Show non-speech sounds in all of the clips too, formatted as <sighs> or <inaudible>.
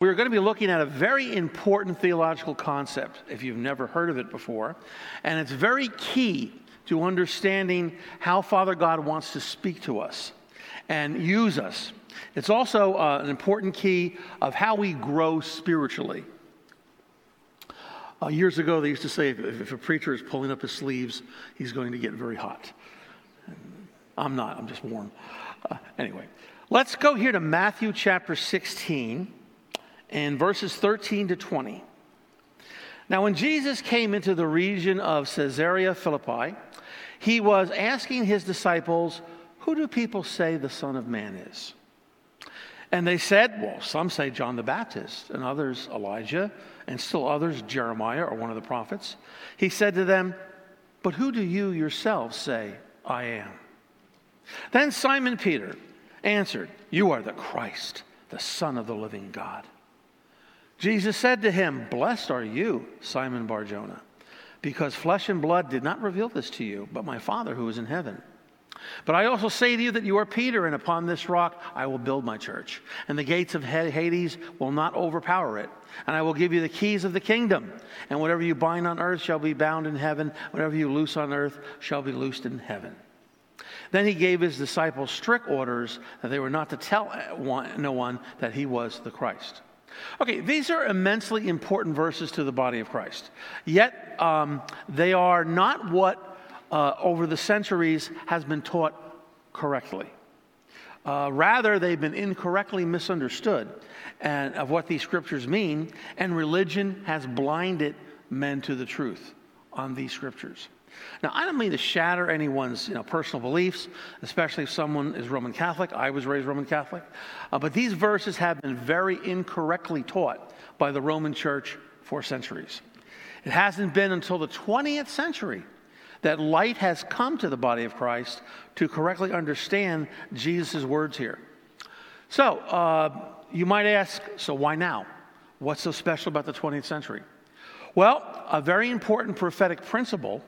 We're going to be looking at a very important theological concept if you've never heard of it before. And it's very key to understanding how Father God wants to speak to us and use us. It's also uh, an important key of how we grow spiritually. Uh, years ago, they used to say if, if, a preacher is pulling up his sleeves, he's going to get very hot. I'm not, I'm just warm. Uh, anyway, let's go here to Matthew chapter 16 and verses 13 to 20. Now, when Jesus came into the region of Caesarea Philippi, he was asking his disciples, Who do people say the Son of Man is? And they said, Well, some say John the Baptist, and others Elijah, and still others Jeremiah or one of the prophets. He said to them, But who do you yourselves say I am? Then Simon Peter answered, You are the Christ, the Son of the living God. Jesus said to him, Blessed are you, Simon Barjona, because flesh and blood did not reveal this to you, but my Father who is in heaven. But I also say to you that you are Peter, and upon this rock I will build my church, and the gates of Hades will not overpower it. And I will give you the keys of the kingdom, and whatever you bind on earth shall be bound in heaven, whatever you loose on earth shall be loosed in heaven. Then he gave his disciples strict orders that they were not to tell eh, no one that he was the Christ. Okay, these are immensely important verses to the body of Christ. Yet, um, they are not what uh, over the centuries has been taught correctly. Uh, rather, they've been incorrectly misunderstood and, of what these scriptures mean, and religion has blinded men to the truth on these scriptures. Now, I don't mean to shatter anyone's you know, personal beliefs, especially if someone is Roman Catholic. I was raised Roman Catholic. Uh, but these verses have been very incorrectly taught by the Roman Church for centuries. It hasn't been until the 20th century that light has come to the body of Christ to correctly understand Jesus' words here. So, uh, you might ask, so why now? What's so special about the 20th century? Well, a very important prophetic principle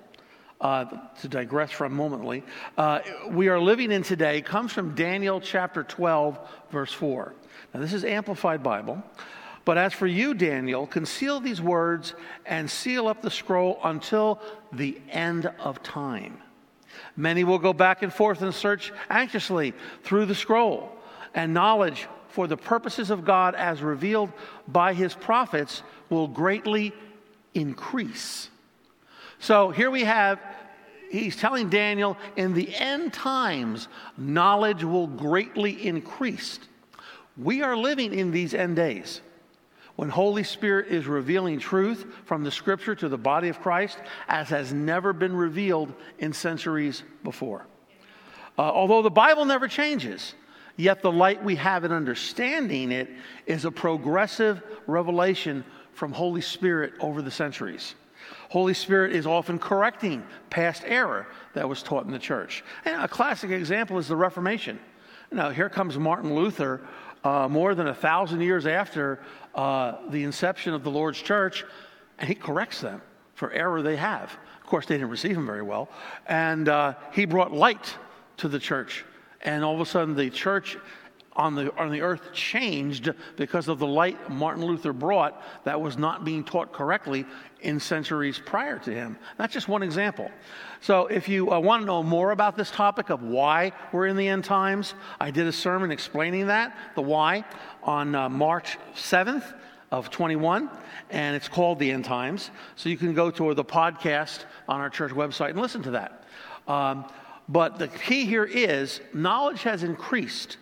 uh, to digress from momently, uh, we are living in today comes from Daniel chapter 12, verse 4. Now, this is Amplified Bible. But as for you, Daniel, conceal these words and seal up the scroll until the end of time. Many will go back and forth and search anxiously through the scroll, and knowledge for the purposes of God as revealed by his prophets will greatly increase. So here we have, he's telling Daniel, in the end times, knowledge will greatly increase. We are living in these end days when Holy Spirit is revealing truth from the scripture to the body of Christ as has never been revealed in centuries before. Uh, although the Bible never changes, yet the light we have in understanding it is a progressive revelation from Holy Spirit over the centuries. Holy Spirit is often correcting past error that was taught in the church. And a classic example is the Reformation. Now, here comes Martin Luther uh, more than a thousand years after uh, the inception of the Lord's church, and he corrects them for error they have. Of course, they didn't receive him very well. And uh, he brought light to the church. And all of a sudden, the church on the, on the earth changed because of the light Martin Luther brought that was not being taught correctly in centuries prior to him. That's just one example. So, if you uh, want to know more about this topic of why we're in the end times, I did a sermon explaining that, the why, on uh, March 7th of 21, and it's called The End Times. So, you can go to the podcast on our church website and listen to that. Um, but the key here is knowledge has increased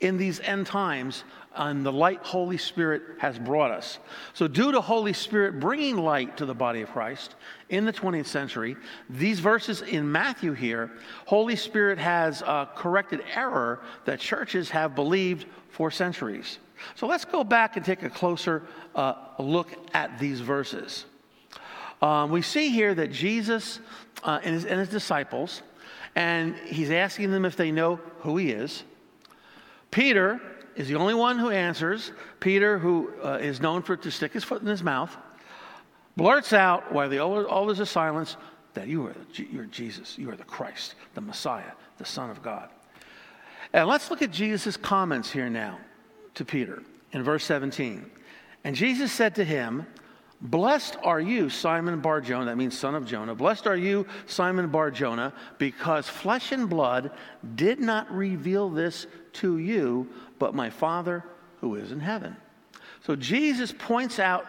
in these end times and the light Holy Spirit has brought us. So, due to Holy Spirit bringing light to the body of Christ in the 20th century, these verses in Matthew here, Holy Spirit has uh, corrected error that churches have believed for centuries. So, let's go back and take a closer uh, look at these verses. Um, we see here that Jesus uh, and, his, and his disciples, and he's asking them if they know who he is. Peter is the only one who answers. Peter, who uh, is known for to stick his foot in his mouth, blurts out while the others are silent that you are, you are Jesus, you are the Christ, the Messiah, the Son of God. And let's look at Jesus' comments here now to Peter in verse 17. And Jesus said to him, Blessed are you, Simon Bar Jonah, that means son of Jonah. Blessed are you, Simon Bar Jonah, because flesh and blood did not reveal this to you, but my Father who is in heaven. So Jesus points out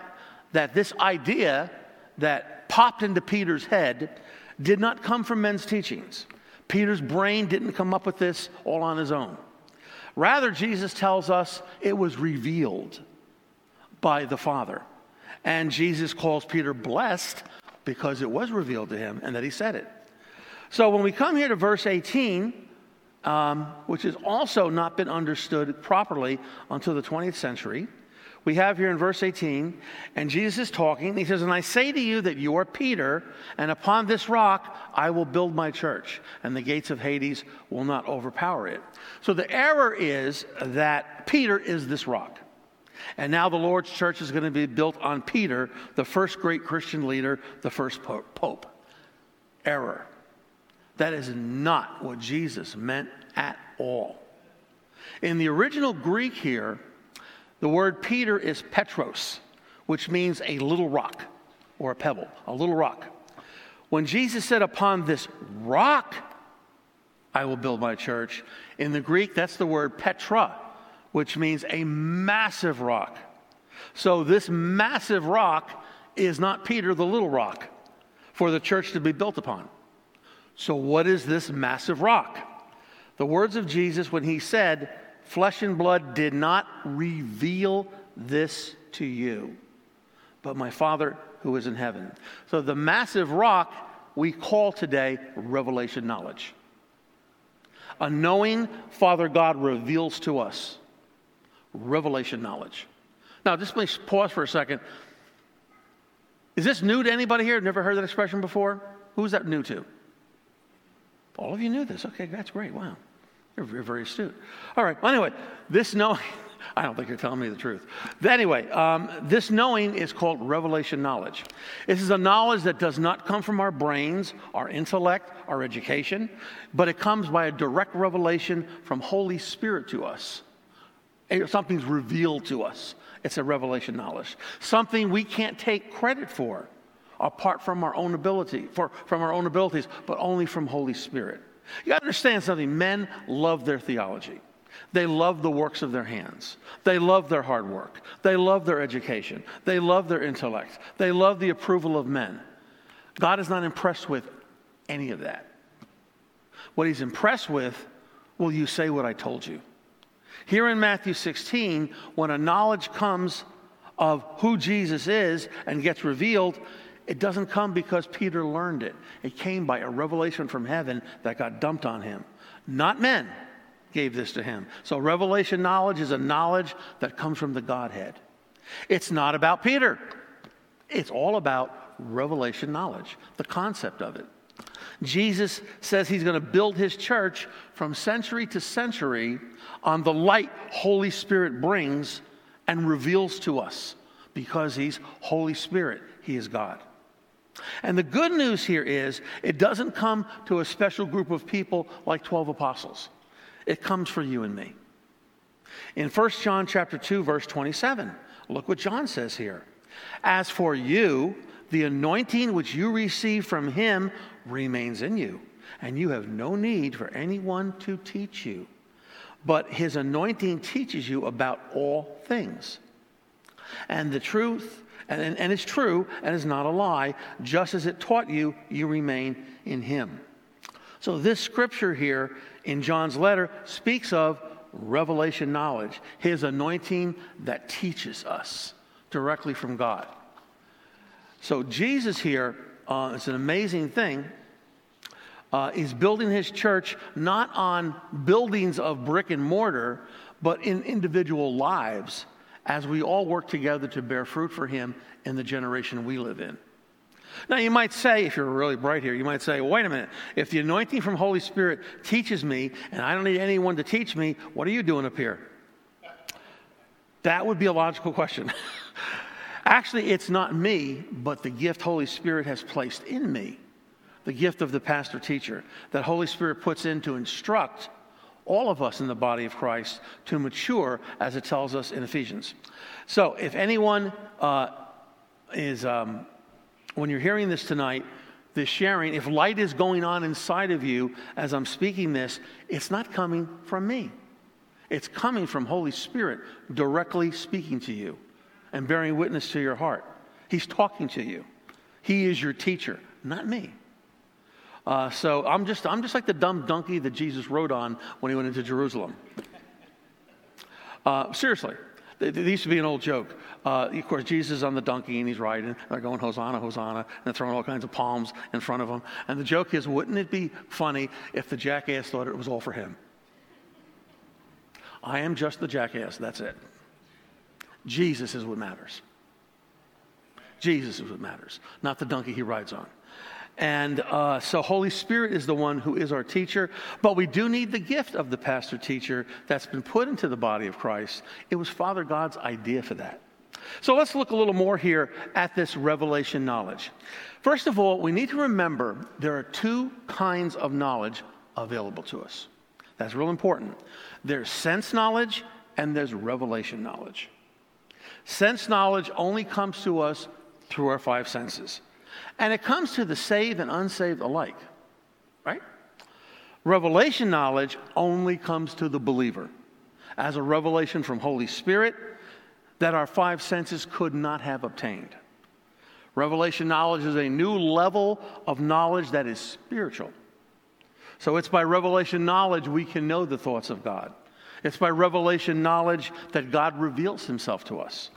that this idea that popped into Peter's head did not come from men's teachings. Peter's brain didn't come up with this all on his own. Rather, Jesus tells us it was revealed by the Father. And Jesus calls Peter blessed because it was revealed to him and that he said it. So when we come here to verse 18, um, which has also not been understood properly until the 20th century, we have here in verse 18, and Jesus is talking. He says, And I say to you that you are Peter, and upon this rock I will build my church, and the gates of Hades will not overpower it. So the error is that Peter is this rock. And now the Lord's church is going to be built on Peter, the first great Christian leader, the first pope. Error. That is not what Jesus meant at all. In the original Greek here, the word Peter is Petros, which means a little rock or a pebble, a little rock. When Jesus said, Upon this rock I will build my church, in the Greek, that's the word Petra, which means a massive rock. So this massive rock is not Peter, the little rock, for the church to be built upon. So, what is this massive rock? The words of Jesus when he said, Flesh and blood did not reveal this to you, but my Father who is in heaven. So the massive rock we call today revelation knowledge. A knowing Father God reveals to us revelation knowledge. Now, just please pause for a second. Is this new to anybody here? Never heard that expression before? Who's that new to? All of you knew this. Okay, that's great. Wow. You're, very astute. All right. Well, anyway, this knowing, <laughs> I don't think you're telling me the truth. Anyway, um, this knowing is called revelation knowledge. This is a knowledge that does not come from our brains, our intellect, our education, but it comes by a direct revelation from Holy Spirit to us. Something's revealed to us. It's a revelation knowledge. Something we can't take credit for apart from our own ability, for, from our own abilities, but only from Holy Spirit. You got to understand something. Men love their theology. They love the works of their hands. They love their hard work. They love their education. They love their intellect. They love the approval of men. God is not impressed with any of that. What he's impressed with, will you say what I told you? Here in Matthew 16, when a knowledge comes of who Jesus is and gets revealed, it doesn't come because Peter learned it. It came by a revelation from heaven that got dumped on him. Not men gave this to him. So, revelation knowledge is a knowledge that comes from the Godhead. It's not about Peter, it's all about revelation knowledge, the concept of it. Jesus says he's going to build his church from century to century on the light Holy Spirit brings and reveals to us because he's Holy Spirit, he is God. And the good news here is it doesn't come to a special group of people like 12 apostles. It comes for you and me. In 1 John chapter 2 verse 27, look what John says here. As for you, the anointing which you receive from him remains in you, and you have no need for anyone to teach you. But his anointing teaches you about all things. And the truth and, and, and it's true and is not a lie. Just as it taught you, you remain in him. So, this scripture here in John's letter speaks of revelation knowledge, his anointing that teaches us directly from God. So, Jesus here, uh, it's an amazing thing. Uh, is building his church not on buildings of brick and mortar, but in individual lives as we all work together to bear fruit for Him in the generation we live in. Now, you might say, if you're really bright here, you might say, wait a minute. If the anointing from Holy Spirit teaches me and I don't need anyone to teach me, what are you doing up here? That would be a logical question. <laughs> Actually, it's not me, but the gift Holy Spirit has placed in me, the gift of the pastor teacher that Holy Spirit puts in to instruct all of us in the body of Christ to mature, as it tells us in Ephesians. So, if anyone uh, is, um, when you're hearing this tonight, this sharing, if light is going on inside of you as I'm speaking this, it's not coming from me. It's coming from Holy Spirit directly speaking to you and bearing witness to your heart. He's talking to you. He is your teacher, not me. Uh, so I'm just, I'm just like the dumb donkey that Jesus rode on when he went into Jerusalem. Uh, seriously, there used to be an old joke. Uh, of course, Jesus is on the donkey and he's riding. They're going, Hosanna, Hosanna, and they're throwing all kinds of palms in front of him. And the joke is, wouldn't it be funny if the jackass thought it was all for him? I am just the jackass, that's it. Jesus is what matters. Jesus is what matters, not the donkey he rides on. And uh, so, Holy Spirit is the one who is our teacher, but we do need the gift of the pastor teacher that's been put into the body of Christ. It was Father God's idea for that. So, let's look a little more here at this revelation knowledge. First of all, we need to remember there are two kinds of knowledge available to us. That's real important. There's sense knowledge and there's revelation knowledge. Sense knowledge only comes to us through our five senses. And it comes to the saved and unsaved alike, right? Revelation knowledge only comes to the believer as a revelation from Holy Spirit that our five senses could not have obtained. Revelation knowledge is a new level of knowledge that is spiritual. So it's by revelation knowledge we can know the thoughts of God. It's by revelation knowledge that God reveals himself to us.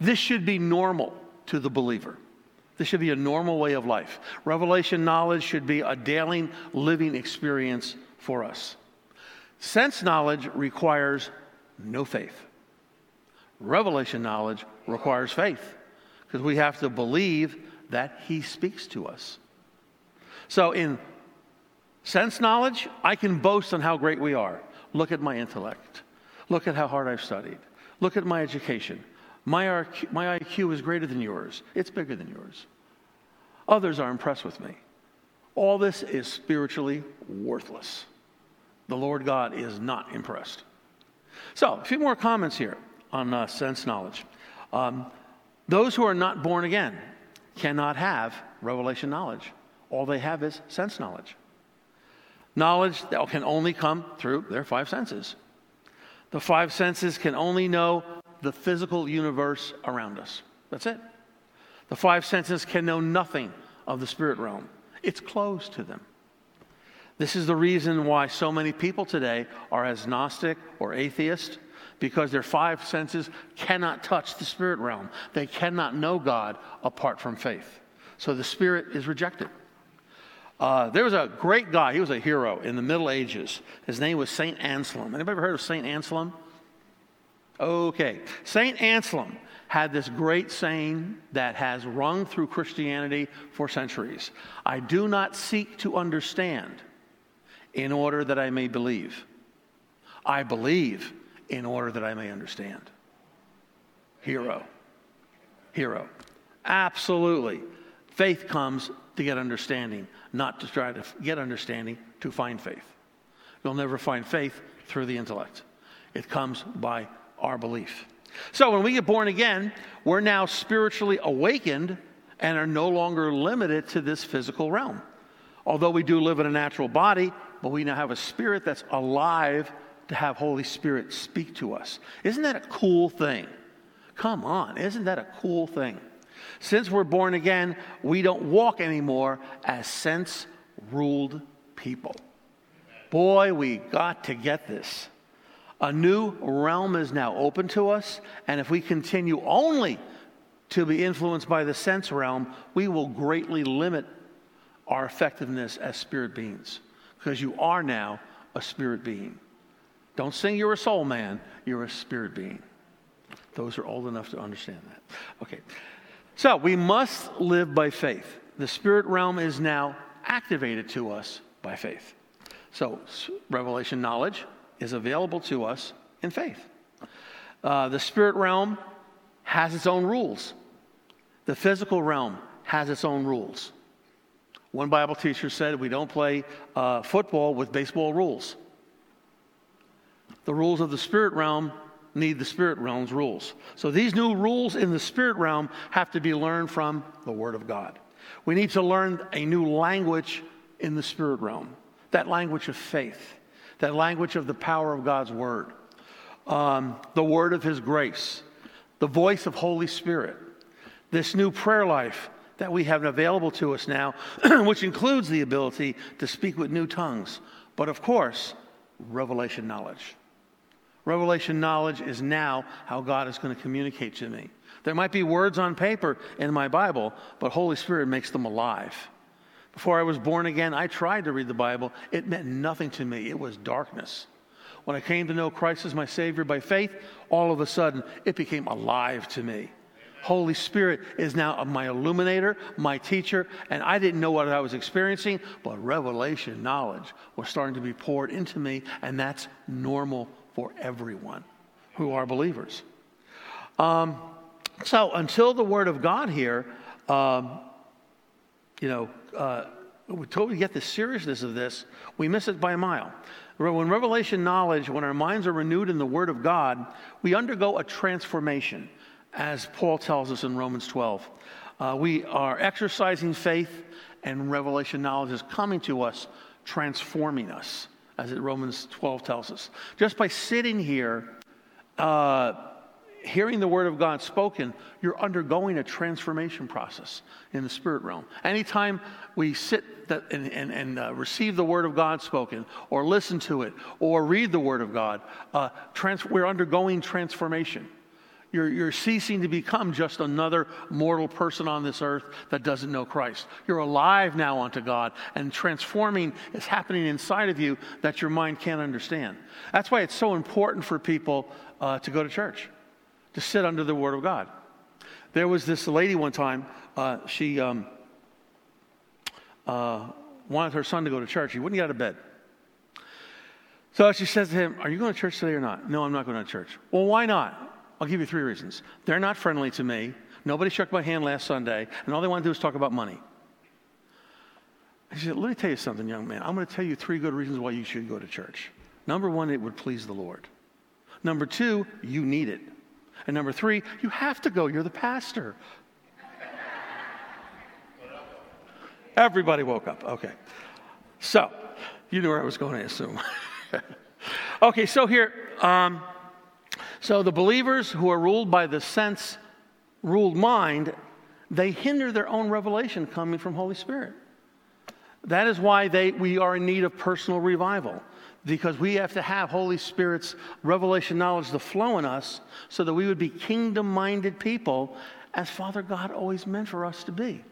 This should be normal to the believer. This should be a normal way of life. Revelation knowledge should be a daily living experience for us. Sense knowledge requires no faith. Revelation knowledge requires faith because we have to believe that He speaks to us. So, in sense knowledge, I can boast on how great we are. Look at my intellect. Look at how hard I've studied. Look at my education. My IQ, my IQ is greater than yours, it's bigger than yours. Others are impressed with me. All this is spiritually worthless. The Lord God is not impressed. So, a few more comments here on uh, sense knowledge. Um, those who are not born again cannot have revelation knowledge. All they have is sense knowledge. Knowledge that can only come through their five senses. The five senses can only know the physical universe around us. That's it. The five senses can know nothing of the spirit realm, it's closed to them. This is the reason why so many people today are as Gnostic or atheist, because their five senses cannot touch the spirit realm. They cannot know God apart from faith. So the spirit is rejected. Uh, there was a great guy, he was a hero in the Middle Ages. His name was St. Anselm. Anybody ever heard of St. Anselm? Okay. St. Anselm had this great saying that has rung through Christianity for centuries I do not seek to understand in order that I may believe. I believe in order that I may understand. Hero. Hero. Absolutely. Faith comes to get understanding, not to try to get understanding to find faith. You'll never find faith through the intellect, it comes by our belief. So when we get born again, we're now spiritually awakened and are no longer limited to this physical realm. Although we do live in a natural body, but we now have a spirit that's alive to have Holy Spirit speak to us. Isn't that a cool thing? Come on, isn't that a cool thing? Since we're born again, we don't walk anymore as sense ruled people. Boy, we got to get this. A new realm is now open to us, and if we continue only to be influenced by the sense realm, we will greatly limit our effectiveness as spirit beings because you are now a spirit being. Don't sing you're a soul man, you're a spirit being. Those are old enough to understand that. Okay. So we must live by faith. The spirit realm is now activated to us by faith. So, revelation knowledge, is available to us in faith. Uh, the spirit realm has its own rules, the physical realm has its own rules. One Bible teacher said we don't play uh, football with baseball rules. The rules of the spirit realm need the spirit realm's rules. So these new rules in the spirit realm have to be learned from the Word of God. We need to learn a new language in the spirit realm that language of faith, that language of the power of God's Word, um, the Word of His grace, the voice of Holy Spirit, this new prayer life that we have available to us now, <clears throat> which includes the ability to speak with new tongues, but of course, revelation knowledge. Revelation knowledge is now how God is going to communicate to me. There might be words on paper in my Bible, but Holy Spirit makes them alive. Before I was born again, I tried to read the Bible. It meant nothing to me, it was darkness. When I came to know Christ as my Savior by faith, all of a sudden it became alive to me. Holy Spirit is now my illuminator, my teacher, and I didn't know what I was experiencing, but revelation knowledge was starting to be poured into me, and that's normal for everyone who are believers. Um, so until the Word of God here, um, you know, uh, we totally get the seriousness of this, we miss it by a mile. When revelation knowledge, when our minds are renewed in the Word of God, we undergo a transformation as Paul tells us in Romans 12. Uh, we are exercising faith, and revelation knowledge is coming to us, transforming us, as Romans 12 tells us. Just by sitting here, uh, hearing the word of God spoken, you're undergoing a transformation process in the spirit realm. Anytime we sit and, and, and uh, receive the word of God spoken, or listen to it, or read the word of God, uh, trans- we're undergoing transformation. You're, you're ceasing to become just another mortal person on this earth that doesn't know Christ. You're alive now unto God, and transforming is happening inside of you that your mind can't understand. That's why it's so important for people uh, to go to church, to sit under the Word of God. There was this lady one time, uh, she um, uh, wanted her son to go to church. He wouldn't get out of bed. So she says to him, Are you going to church today or not? No, I'm not going to church. Well, why not? I'll give you three reasons. They're not friendly to me. Nobody shook my hand last Sunday, and all they want to do is talk about money. I said, Let me tell you something, young man. I'm going to tell you three good reasons why you should go to church. Number one, it would please the Lord. Number two, you need it. And number three, you have to go. You're the pastor. Everybody woke up. Okay. So, you knew where I was going, I assume. <laughs> okay, so here, um, so the believers who are ruled by the sense ruled mind, they hinder their own revelation coming from Holy Spirit. That is why they, we are in need of personal revival because we have to have Holy Spirit's revelation knowledge to flow in us so that we would be kingdom minded people as Father God always meant for us to be.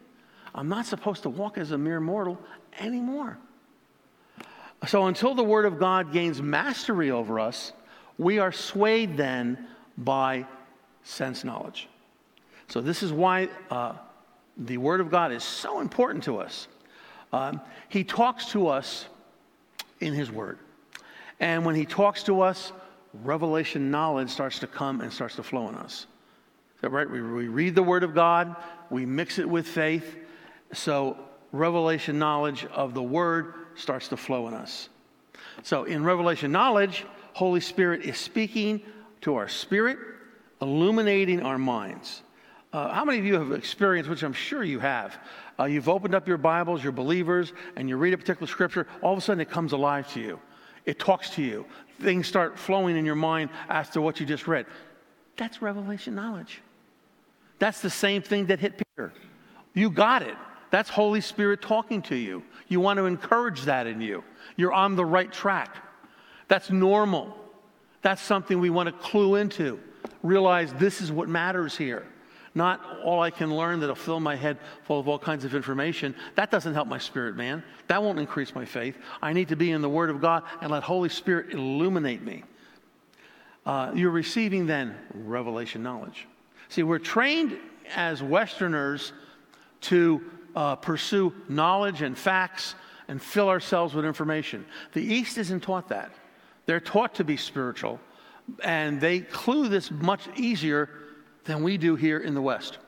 I'm not supposed to walk as a mere mortal anymore. So until the Word of God gains mastery over us, we are swayed then by sense knowledge. So, this is why uh, the Word of God is so important to us. Um, he talks to us in His Word. And when He talks to us, revelation knowledge starts to come and starts to flow in us. Is that right? We, we read the Word of God, we mix it with faith. So, revelation knowledge of the Word starts to flow in us. So, in revelation knowledge, Holy Spirit is speaking to our spirit, illuminating our minds. Uh, how many of you have experienced, which I'm sure you have, uh, you've opened up your Bibles, you're believers, and you read a particular scripture, all of a sudden it comes alive to you. It talks to you. Things start flowing in your mind after what you just read. That's revelation knowledge. That's the same thing that hit Peter. You got it. That's Holy Spirit talking to you. You want to encourage that in you. You're on the right track. That's normal. That's something we want to clue into. Realize this is what matters here. Not all I can learn that'll fill my head full of all kinds of information. That doesn't help my spirit, man. That won't increase my faith. I need to be in the Word of God and let Holy Spirit illuminate me. Uh, you're receiving then revelation knowledge. See, we're trained as Westerners to uh, pursue knowledge and facts and fill ourselves with information. The East isn't taught that. They're taught to be spiritual, and they clue this much easier than we do here in the West.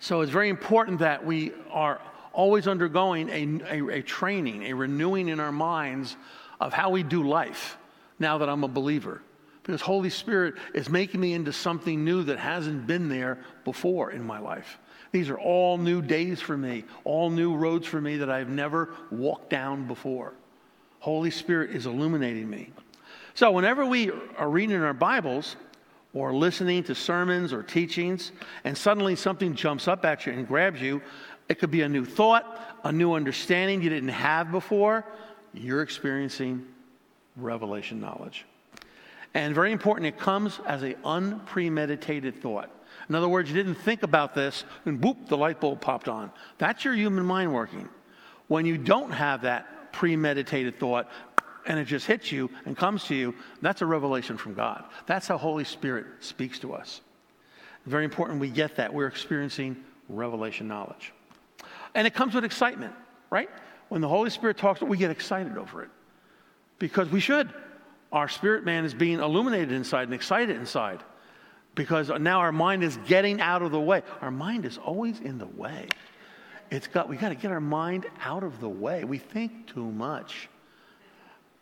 So it's very important that we are always undergoing a, a, a training, a renewing in our minds of how we do life. now that I'm a believer. Because Holy Spirit is making me into something new that hasn't been there before in my life. These are all new days for me, all new roads for me that I've never walked down before. Holy Spirit is illuminating me. So, whenever we are reading in our Bibles or listening to sermons or teachings, and suddenly something jumps up at you and grabs you, it could be a new thought, a new understanding you didn't have before. You're experiencing revelation knowledge. And very important, it comes as an unpremeditated thought. In other words, you didn't think about this and boop, the light bulb popped on. That's your human mind working. When you don't have that premeditated thought and it just hits you and comes to you, that's a revelation from God. That's how Holy Spirit speaks to us. Very important we get that. We're experiencing revelation knowledge. And it comes with excitement, right? When the Holy Spirit talks, we get excited over it because we should. Our spirit man is being illuminated inside and excited inside because now our mind is getting out of the way. Our mind is always in the way. It's got, we got to get our mind out of the way. We think too much.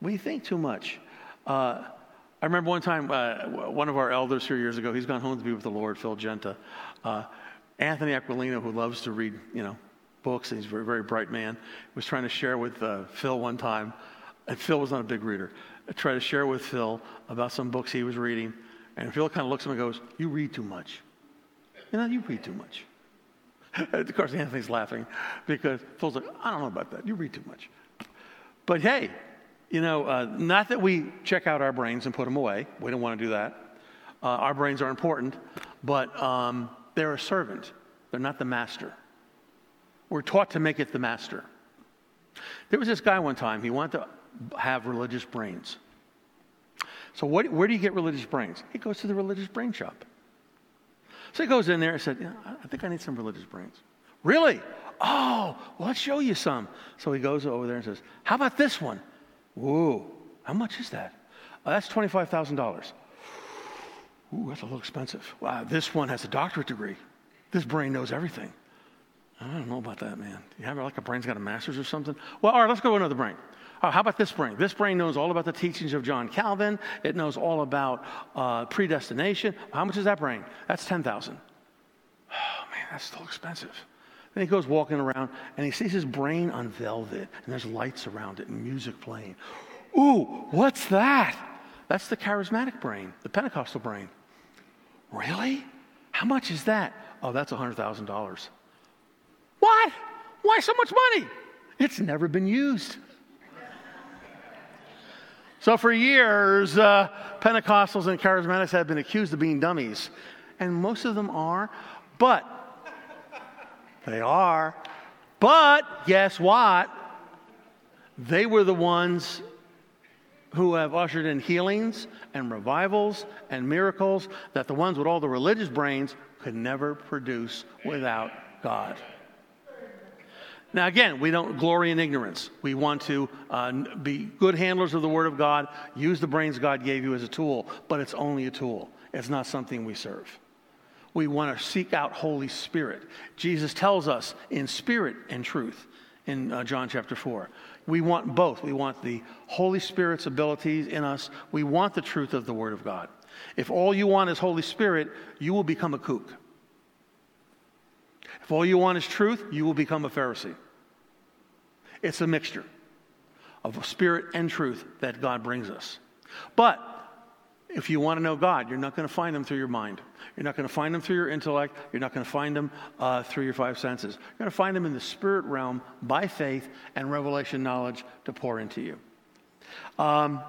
We think too much. Uh, I remember one time, uh, one of our elders here years ago, he's gone home to be with the Lord, Phil Genta. Uh, Anthony Aquilino, who loves to read, you know, books, and he's a very, very bright man, was trying to share with uh, Phil one time. And Phil was not a big reader. I tried to share with Phil about some books he was reading. And Phil kind of looks at him and goes, You read too much. You know, you read too much. <laughs> of course, Anthony's laughing because Phil's like, I don't know about that. You read too much. But hey, you know, uh, not that we check out our brains and put them away. We don't want to do that. Uh, our brains are important, but um, they're a servant, they're not the master. We're taught to make it the master. There was this guy one time, he wanted to have religious brains. So, what, where do you get religious brains? He goes to the religious brain shop. So he goes in there and said, I think I need some religious brains. Really? Oh, well, let's show you some. So he goes over there and says, How about this one? Whoa, how much is that? Oh, that's $25,000. Ooh, that's a little expensive. Wow, this one has a doctorate degree. This brain knows everything. I don't know about that, man. You have like a brain's got a master's or something? Well, all right, let's go to another brain. Oh, how about this brain? This brain knows all about the teachings of John Calvin. It knows all about uh, predestination. How much is that brain? That's 10000 <sighs> Oh, man, that's still expensive. Then he goes walking around and he sees his brain on velvet and there's lights around it and music playing. Ooh, what's that? That's the charismatic brain, the Pentecostal brain. Really? How much is that? Oh, that's $100,000. What? Why so much money? It's never been used. So, for years, uh, Pentecostals and charismatics have been accused of being dummies. And most of them are, but they are. But guess what? They were the ones who have ushered in healings and revivals and miracles that the ones with all the religious brains could never produce without God. Now, again, we don't glory in ignorance. We want to uh, be good handlers of the Word of God, use the brains God gave you as a tool, but it's only a tool. It's not something we serve. We want to seek out Holy Spirit. Jesus tells us in spirit and truth in uh, John chapter 4. We want both. We want the Holy Spirit's abilities in us, we want the truth of the Word of God. If all you want is Holy Spirit, you will become a kook. If all you want is truth, you will become a Pharisee. It's a mixture of spirit and truth that God brings us. But if you want to know God, you're not going to find Him through your mind. You're not going to find Him through your intellect. You're not going to find Him uh, through your five senses. You're going to find Him in the spirit realm by faith and revelation knowledge to pour into you. Um,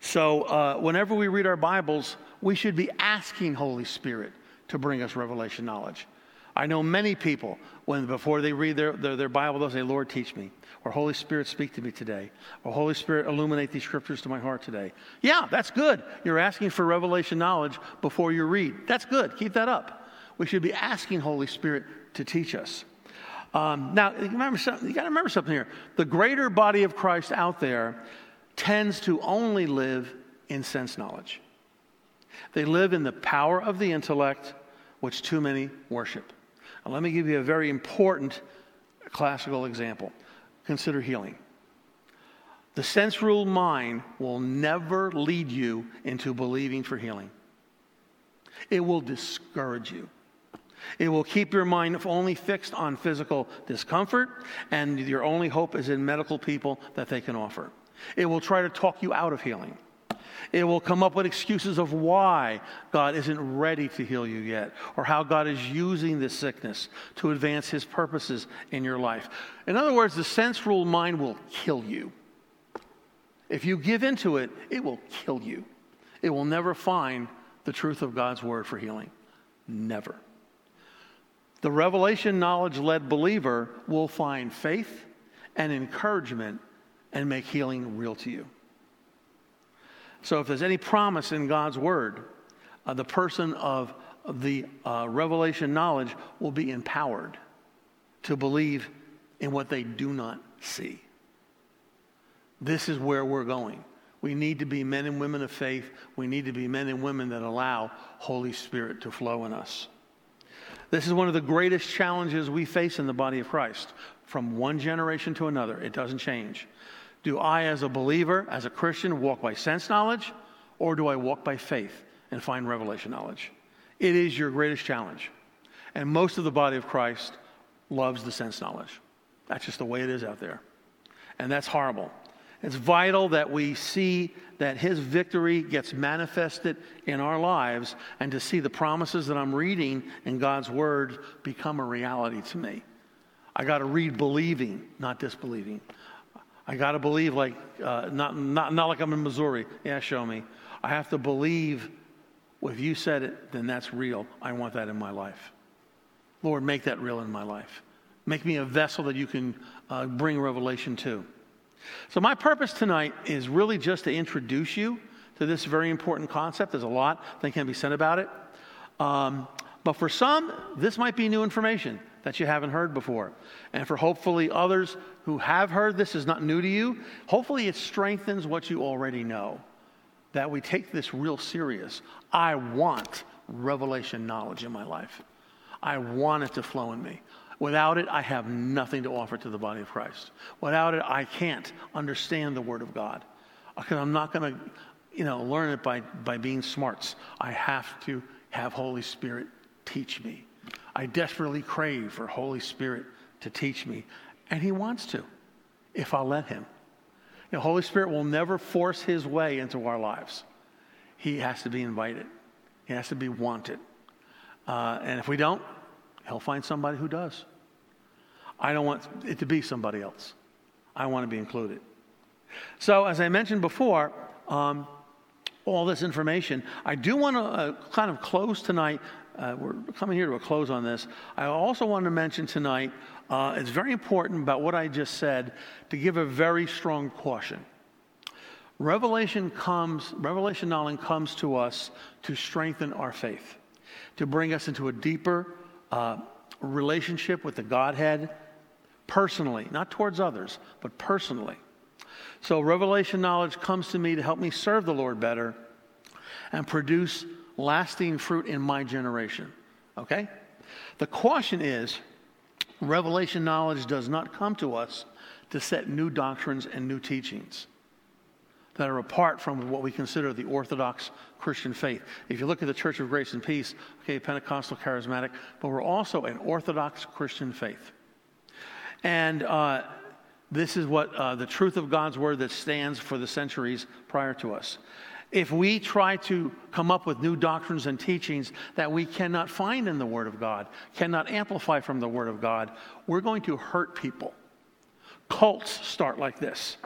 so, uh, whenever we read our Bibles, we should be asking Holy Spirit to bring us revelation knowledge. I know many people, when before they read their, their, their, Bible, they'll say, Lord, teach me. Or Holy Spirit, speak to me today. Or Holy Spirit, illuminate these scriptures to my heart today. Yeah, that's good. You're asking for revelation knowledge before you read. That's good. Keep that up. We should be asking Holy Spirit to teach us. Um, now, remember something, you got to remember something here. The greater body of Christ out there tends to only live in sense knowledge. They live in the power of the intellect, which too many worship. Let me give you a very important classical example. Consider healing. The sense ruled mind will never lead you into believing for healing. It will discourage you. It will keep your mind only fixed on physical discomfort, and your only hope is in medical people that they can offer. It will try to talk you out of healing. It will come up with excuses of why God isn't ready to heal you yet, or how God is using this sickness to advance his purposes in your life. In other words, the sense ruled mind will kill you. If you give into it, it will kill you. It will never find the truth of God's word for healing. Never. The revelation knowledge led believer will find faith and encouragement and make healing real to you. So, if there's any promise in God's word, uh, the person of the uh, revelation knowledge will be empowered to believe in what they do not see. This is where we're going. We need to be men and women of faith. We need to be men and women that allow Holy Spirit to flow in us. This is one of the greatest challenges we face in the body of Christ from one generation to another. It doesn't change. Do I, as a believer, as a Christian, walk by sense knowledge, or do I walk by faith and find revelation knowledge? It is your greatest challenge. And most of the body of Christ loves the sense knowledge. That's just the way it is out there. And that's horrible. It's vital that we see that his victory gets manifested in our lives and to see the promises that I'm reading in God's word become a reality to me. I got to read believing, not disbelieving. I got to believe like, uh, not, not, not like I'm in Missouri. Yeah, show me. I have to believe if you said it, then that's real. I want that in my life. Lord, make that real in my life. Make me a vessel that you can uh, bring revelation to. So, my purpose tonight is really just to introduce you to this very important concept. There's a lot that can be said about it. Um, but for some, this might be new information that you haven't heard before. And for hopefully others who have heard this is not new to you, hopefully it strengthens what you already know. That we take this real serious. I want revelation knowledge in my life. I want it to flow in me. Without it, I have nothing to offer to the body of Christ. Without it, I can't understand the Word of God. Because I'm not going to, you know, learn it by, by being smarts. I have to have Holy Spirit teach me. I desperately crave for Holy Spirit to teach me, and He wants to, if I'll let Him. The Holy Spirit will never force His way into our lives. He has to be invited. He has to be wanted. Uh, and if we don't, He'll find somebody who does. I don't want it to be somebody else. I want to be included. So, as I mentioned before, um, all this information, I do want to uh, kind of close tonight uh, we're coming here to a close on this. I also want to mention tonight uh, it's very important about what I just said to give a very strong caution. Revelation comes, revelation knowledge comes to us to strengthen our faith, to bring us into a deeper uh, relationship with the Godhead personally, not towards others, but personally. So, revelation knowledge comes to me to help me serve the Lord better and produce lasting fruit in my generation. Okay? The caution is revelation knowledge does not come to us to set new doctrines and new teachings that are apart from what we consider the Orthodox Christian faith. If you look at the Church of Grace and Peace, okay, Pentecostal, charismatic, but we're also an Orthodox Christian faith. And uh, this is what uh, the truth of God's word that stands for the centuries prior to us if we try to come up with new doctrines and teachings that we cannot find in the Word of God, cannot amplify from the Word of God, we're going to hurt people. Cults start like this,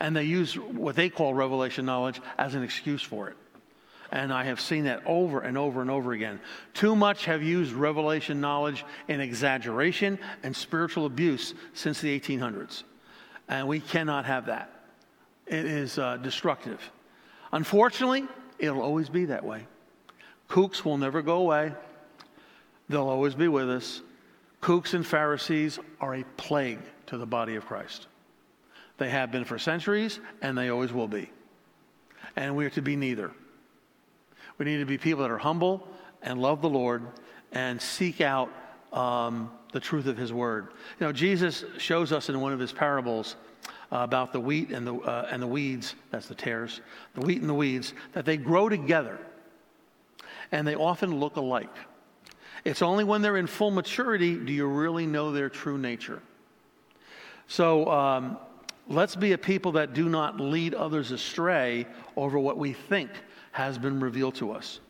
and they use what they call revelation knowledge as an excuse for it. And I have seen that over and over and over again. Too much have used revelation knowledge in exaggeration and spiritual abuse since the 1800s. And we cannot have that. It is uh, destructive. Unfortunately, it'll always be that way. Kooks will never go away, they'll always be with us. Kooks and Pharisees are a plague to the body of Christ. They have been for centuries, and they always will be. And we are to be neither. We need to be people that are humble and love the Lord and seek out um, the truth of His Word. You know, Jesus shows us in one of His parables uh, about the wheat and the, uh, and the weeds, that's the tares, the wheat and the weeds, that they grow together and they often look alike. It's only when they're in full maturity do you really know their true nature. So um, let's be a people that do not lead others astray over what we think has been revealed to us.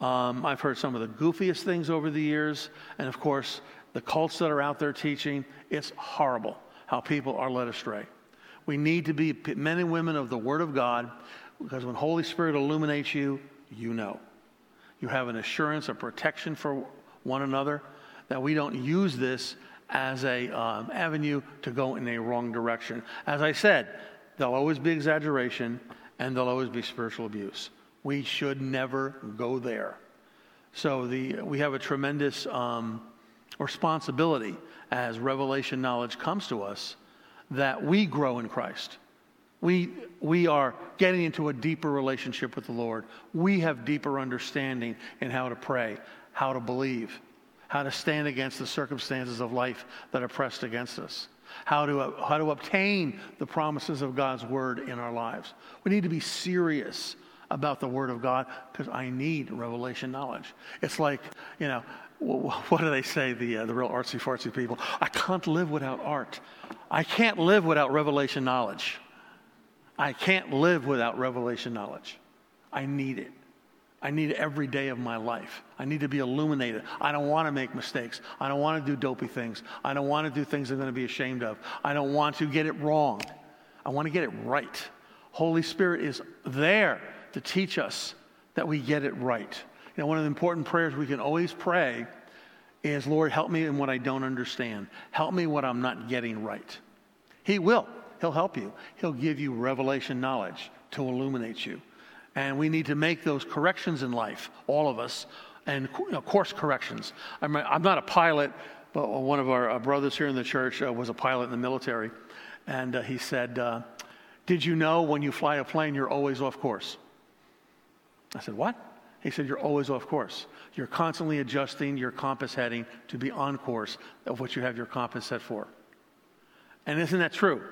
Um, I've heard some of the goofiest things over the years, and of course, the cults that are out there teaching, it's horrible how people are led astray. We need to be men and women of the Word of God because when Holy Spirit illuminates you, you know. You have an assurance, a protection for one another, that we don't use this as a um, avenue to go in a wrong direction. As I said, there'll always be exaggeration and there'll always be spiritual abuse. We should never go there. So the, we have a tremendous um, responsibility as revelation knowledge comes to us that we grow in Christ. We, we are getting into a deeper relationship with the Lord. We have deeper understanding in how to pray, how to believe, how to stand against the circumstances of life that are pressed against us, how to, how to obtain the promises of God's word in our lives. We need to be serious about the word of God because I need revelation knowledge. It's like, you know, what do they say, the, uh, the real artsy fartsy people? I can't live without art. I can't live without revelation knowledge. I can't live without revelation knowledge. I need it. I need it every day of my life. I need to be illuminated. I don't want to make mistakes. I don't want to do dopey things. I don't want to do things I'm going to be ashamed of. I don't want to get it wrong. I want to get it right. Holy Spirit is there to teach us that we get it right. Know, one of the important prayers we can always pray is, Lord, help me in what I don't understand. Help me what I'm not getting right. He will. He'll help you. He'll give you revelation knowledge to illuminate you. And we need to make those corrections in life, all of us, and you know, course corrections. I'm, I'm, not a pilot, but one of our uh, brothers here in the church uh, was a pilot in the military. And uh, he said, uh, Did you know when you fly a plane, you're always off course? I said, What? He said, You're always off course. You're constantly adjusting your compass heading to be on course of what you have your compass set for. And isn't that true?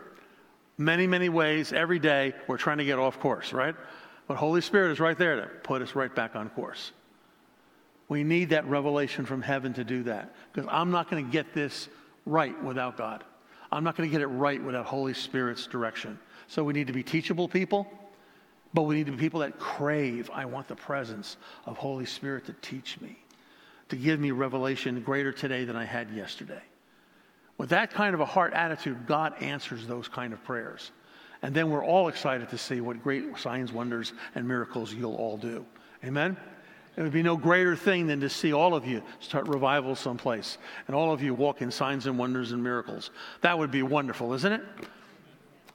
many, many ways every day we're trying to get off course, right? But Holy Spirit is right there to put us right back on course. We need that revelation from heaven to do that because I'm not going to get this right without God. I'm not going to get it right without Holy Spirit's direction. So we need to be teachable people, but we need to be people that crave. I want the presence of Holy Spirit to teach me, to give me revelation greater today than I had yesterday. With that kind of a heart attitude, God answers those kind of prayers. And then we're all excited to see what great signs, wonders, and miracles you'll all do. Amen? It would be no greater thing than to see all of you start revival someplace and all of you walk in signs and wonders and miracles. That would be wonderful, isn't it?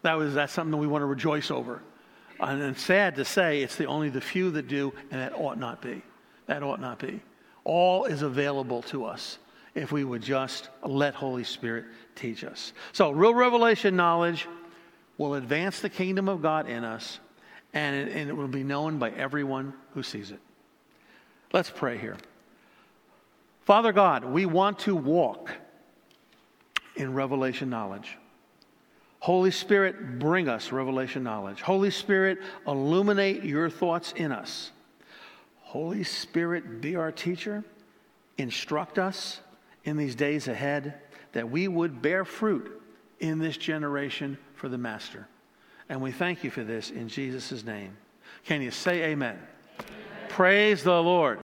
That was, that's something that we want to rejoice over. And sad to say it's the only the few that do, and that ought not be. That ought not be. All is available to us if we would just let Holy Spirit teach us. So, real revelation knowledge will advance the kingdom of God in us, and it, and it will be known by everyone who sees it. Let's pray here. Father God, we want to walk in revelation knowledge. Holy Spirit, bring us revelation knowledge. Holy Spirit, illuminate your thoughts in us. Holy Spirit, be our teacher. Instruct us in these days ahead that we would bear fruit in this generation for the Master. And we thank you for this in Jesus' name. Can you say amen? amen? Praise the Lord.